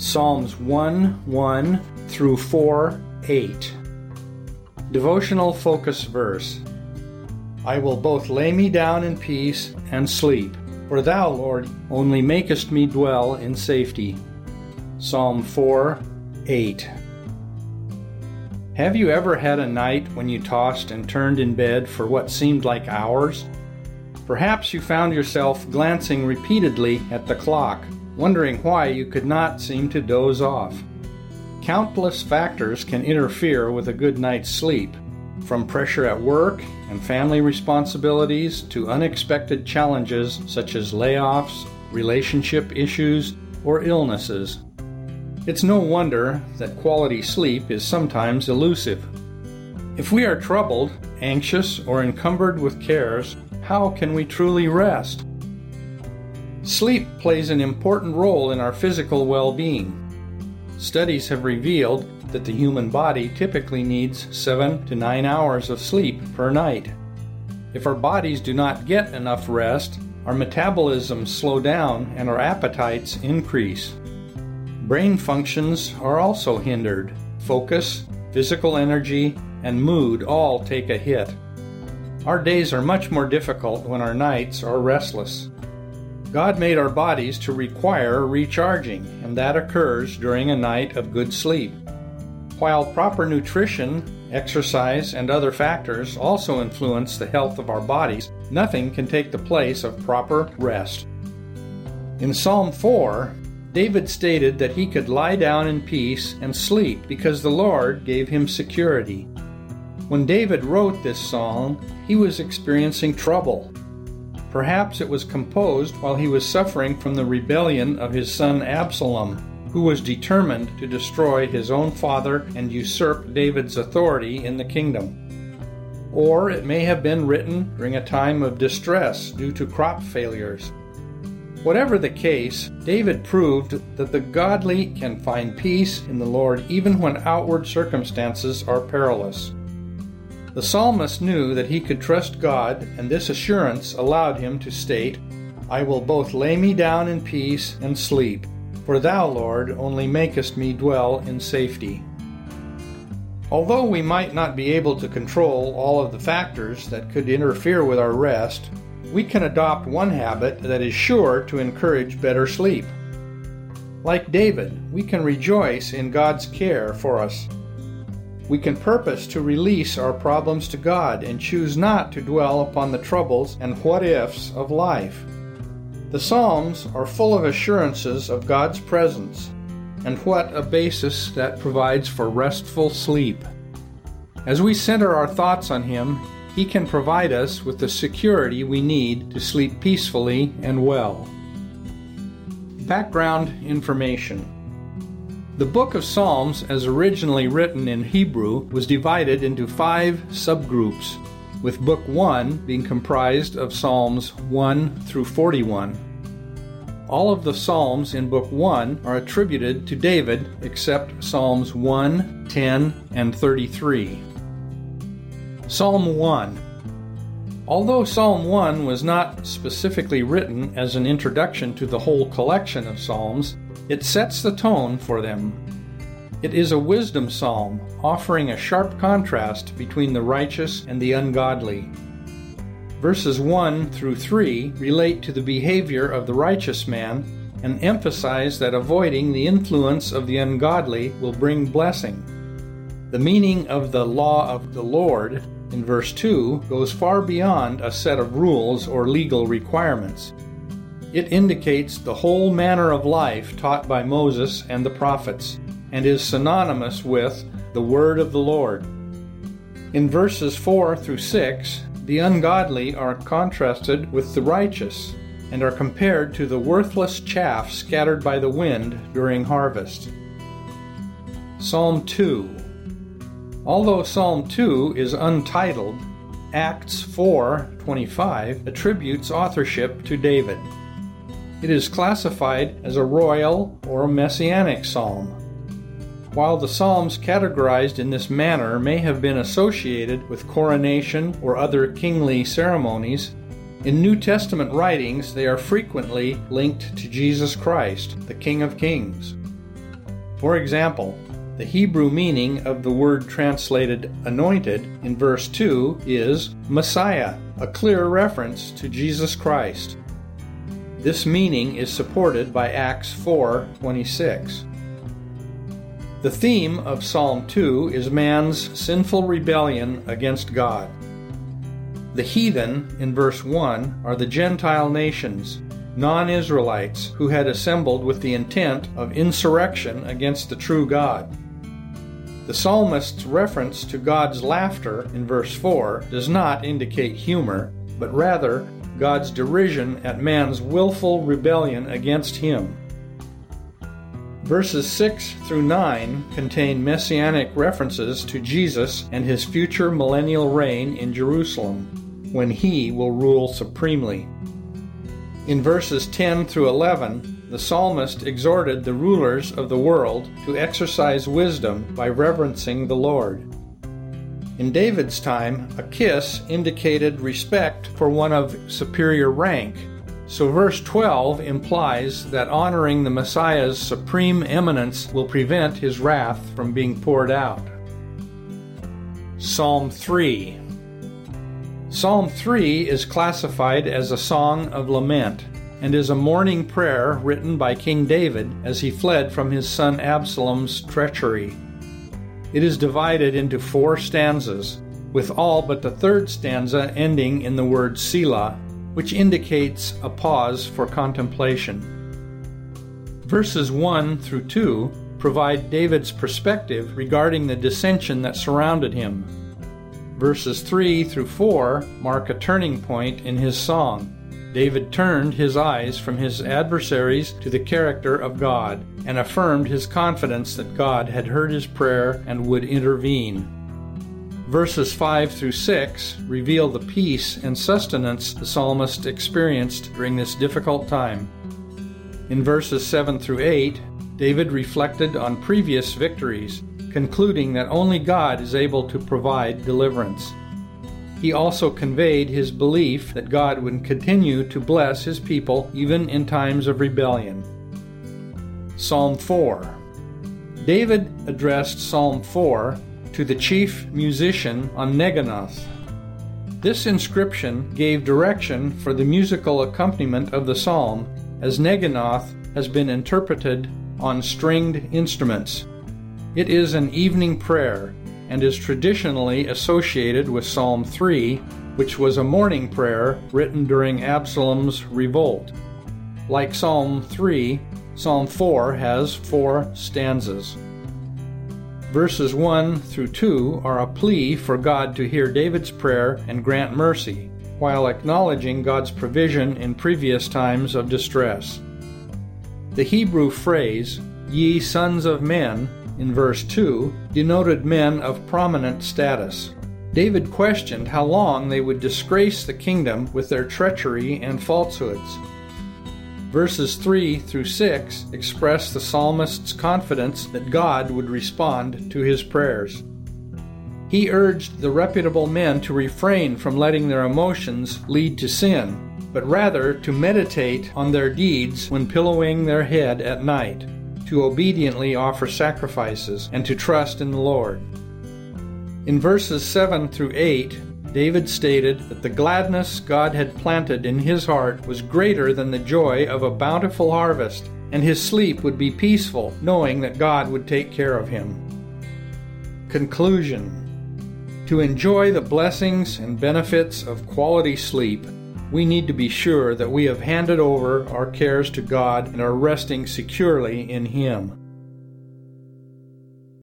Psalms 1 1 through 4 8. Devotional focus verse I will both lay me down in peace and sleep, for thou, Lord, only makest me dwell in safety. Psalm 4 8. Have you ever had a night when you tossed and turned in bed for what seemed like hours? Perhaps you found yourself glancing repeatedly at the clock, wondering why you could not seem to doze off. Countless factors can interfere with a good night's sleep, from pressure at work and family responsibilities to unexpected challenges such as layoffs, relationship issues, or illnesses. It's no wonder that quality sleep is sometimes elusive. If we are troubled, anxious, or encumbered with cares, how can we truly rest? Sleep plays an important role in our physical well being. Studies have revealed that the human body typically needs 7 to 9 hours of sleep per night. If our bodies do not get enough rest, our metabolisms slow down and our appetites increase. Brain functions are also hindered. Focus, physical energy, and mood all take a hit. Our days are much more difficult when our nights are restless. God made our bodies to require recharging, and that occurs during a night of good sleep. While proper nutrition, exercise, and other factors also influence the health of our bodies, nothing can take the place of proper rest. In Psalm 4, David stated that he could lie down in peace and sleep because the Lord gave him security. When David wrote this song, he was experiencing trouble. Perhaps it was composed while he was suffering from the rebellion of his son Absalom, who was determined to destroy his own father and usurp David's authority in the kingdom. Or it may have been written during a time of distress due to crop failures. Whatever the case, David proved that the godly can find peace in the Lord even when outward circumstances are perilous. The psalmist knew that he could trust God, and this assurance allowed him to state, I will both lay me down in peace and sleep, for thou, Lord, only makest me dwell in safety. Although we might not be able to control all of the factors that could interfere with our rest, we can adopt one habit that is sure to encourage better sleep. Like David, we can rejoice in God's care for us. We can purpose to release our problems to God and choose not to dwell upon the troubles and what ifs of life. The Psalms are full of assurances of God's presence, and what a basis that provides for restful sleep. As we center our thoughts on Him, he can provide us with the security we need to sleep peacefully and well. Background information The book of Psalms, as originally written in Hebrew, was divided into five subgroups, with Book 1 being comprised of Psalms 1 through 41. All of the Psalms in Book 1 are attributed to David except Psalms 1, 10, and 33. Psalm 1 Although Psalm 1 was not specifically written as an introduction to the whole collection of Psalms, it sets the tone for them. It is a wisdom psalm, offering a sharp contrast between the righteous and the ungodly. Verses 1 through 3 relate to the behavior of the righteous man and emphasize that avoiding the influence of the ungodly will bring blessing. The meaning of the law of the Lord in verse 2 goes far beyond a set of rules or legal requirements. It indicates the whole manner of life taught by Moses and the prophets, and is synonymous with the word of the Lord. In verses 4 through 6, the ungodly are contrasted with the righteous and are compared to the worthless chaff scattered by the wind during harvest. Psalm 2 Although Psalm 2 is untitled, Acts 4:25 attributes authorship to David. It is classified as a royal or messianic psalm. While the psalms categorized in this manner may have been associated with coronation or other kingly ceremonies, in New Testament writings they are frequently linked to Jesus Christ, the King of Kings. For example, the Hebrew meaning of the word translated anointed in verse 2 is Messiah, a clear reference to Jesus Christ. This meaning is supported by Acts 4:26. The theme of Psalm 2 is man's sinful rebellion against God. The heathen in verse 1 are the Gentile nations, non Israelites who had assembled with the intent of insurrection against the true God. The psalmist's reference to God's laughter in verse 4 does not indicate humor, but rather God's derision at man's willful rebellion against Him. Verses 6 through 9 contain messianic references to Jesus and his future millennial reign in Jerusalem, when he will rule supremely. In verses 10 through 11, the psalmist exhorted the rulers of the world to exercise wisdom by reverencing the Lord. In David's time, a kiss indicated respect for one of superior rank, so verse 12 implies that honoring the Messiah's supreme eminence will prevent his wrath from being poured out. Psalm 3 Psalm 3 is classified as a song of lament and is a mourning prayer written by King David as he fled from his son Absalom's treachery. It is divided into four stanzas, with all but the third stanza ending in the word Selah, which indicates a pause for contemplation. Verses 1 through 2 provide David's perspective regarding the dissension that surrounded him. Verses 3 through 4 mark a turning point in his song. David turned his eyes from his adversaries to the character of God and affirmed his confidence that God had heard his prayer and would intervene. Verses 5 through 6 reveal the peace and sustenance the psalmist experienced during this difficult time. In verses 7 through 8, David reflected on previous victories, concluding that only God is able to provide deliverance. He also conveyed his belief that God would continue to bless his people even in times of rebellion. Psalm 4 David addressed Psalm 4 to the chief musician on Neginoth. This inscription gave direction for the musical accompaniment of the psalm, as Neginoth has been interpreted on stringed instruments. It is an evening prayer and is traditionally associated with Psalm 3, which was a morning prayer written during Absalom's revolt. Like Psalm 3, Psalm 4 has four stanzas. Verses 1 through 2 are a plea for God to hear David's prayer and grant mercy, while acknowledging God's provision in previous times of distress. The Hebrew phrase, ye sons of men, in verse 2 denoted men of prominent status. David questioned how long they would disgrace the kingdom with their treachery and falsehoods. Verses 3 through 6 express the psalmist's confidence that God would respond to his prayers. He urged the reputable men to refrain from letting their emotions lead to sin, but rather to meditate on their deeds when pillowing their head at night to obediently offer sacrifices, and to trust in the Lord. In verses 7 through 8, David stated that the gladness God had planted in his heart was greater than the joy of a bountiful harvest, and his sleep would be peaceful, knowing that God would take care of him. Conclusion To enjoy the blessings and benefits of quality sleep, we need to be sure that we have handed over our cares to God and are resting securely in Him.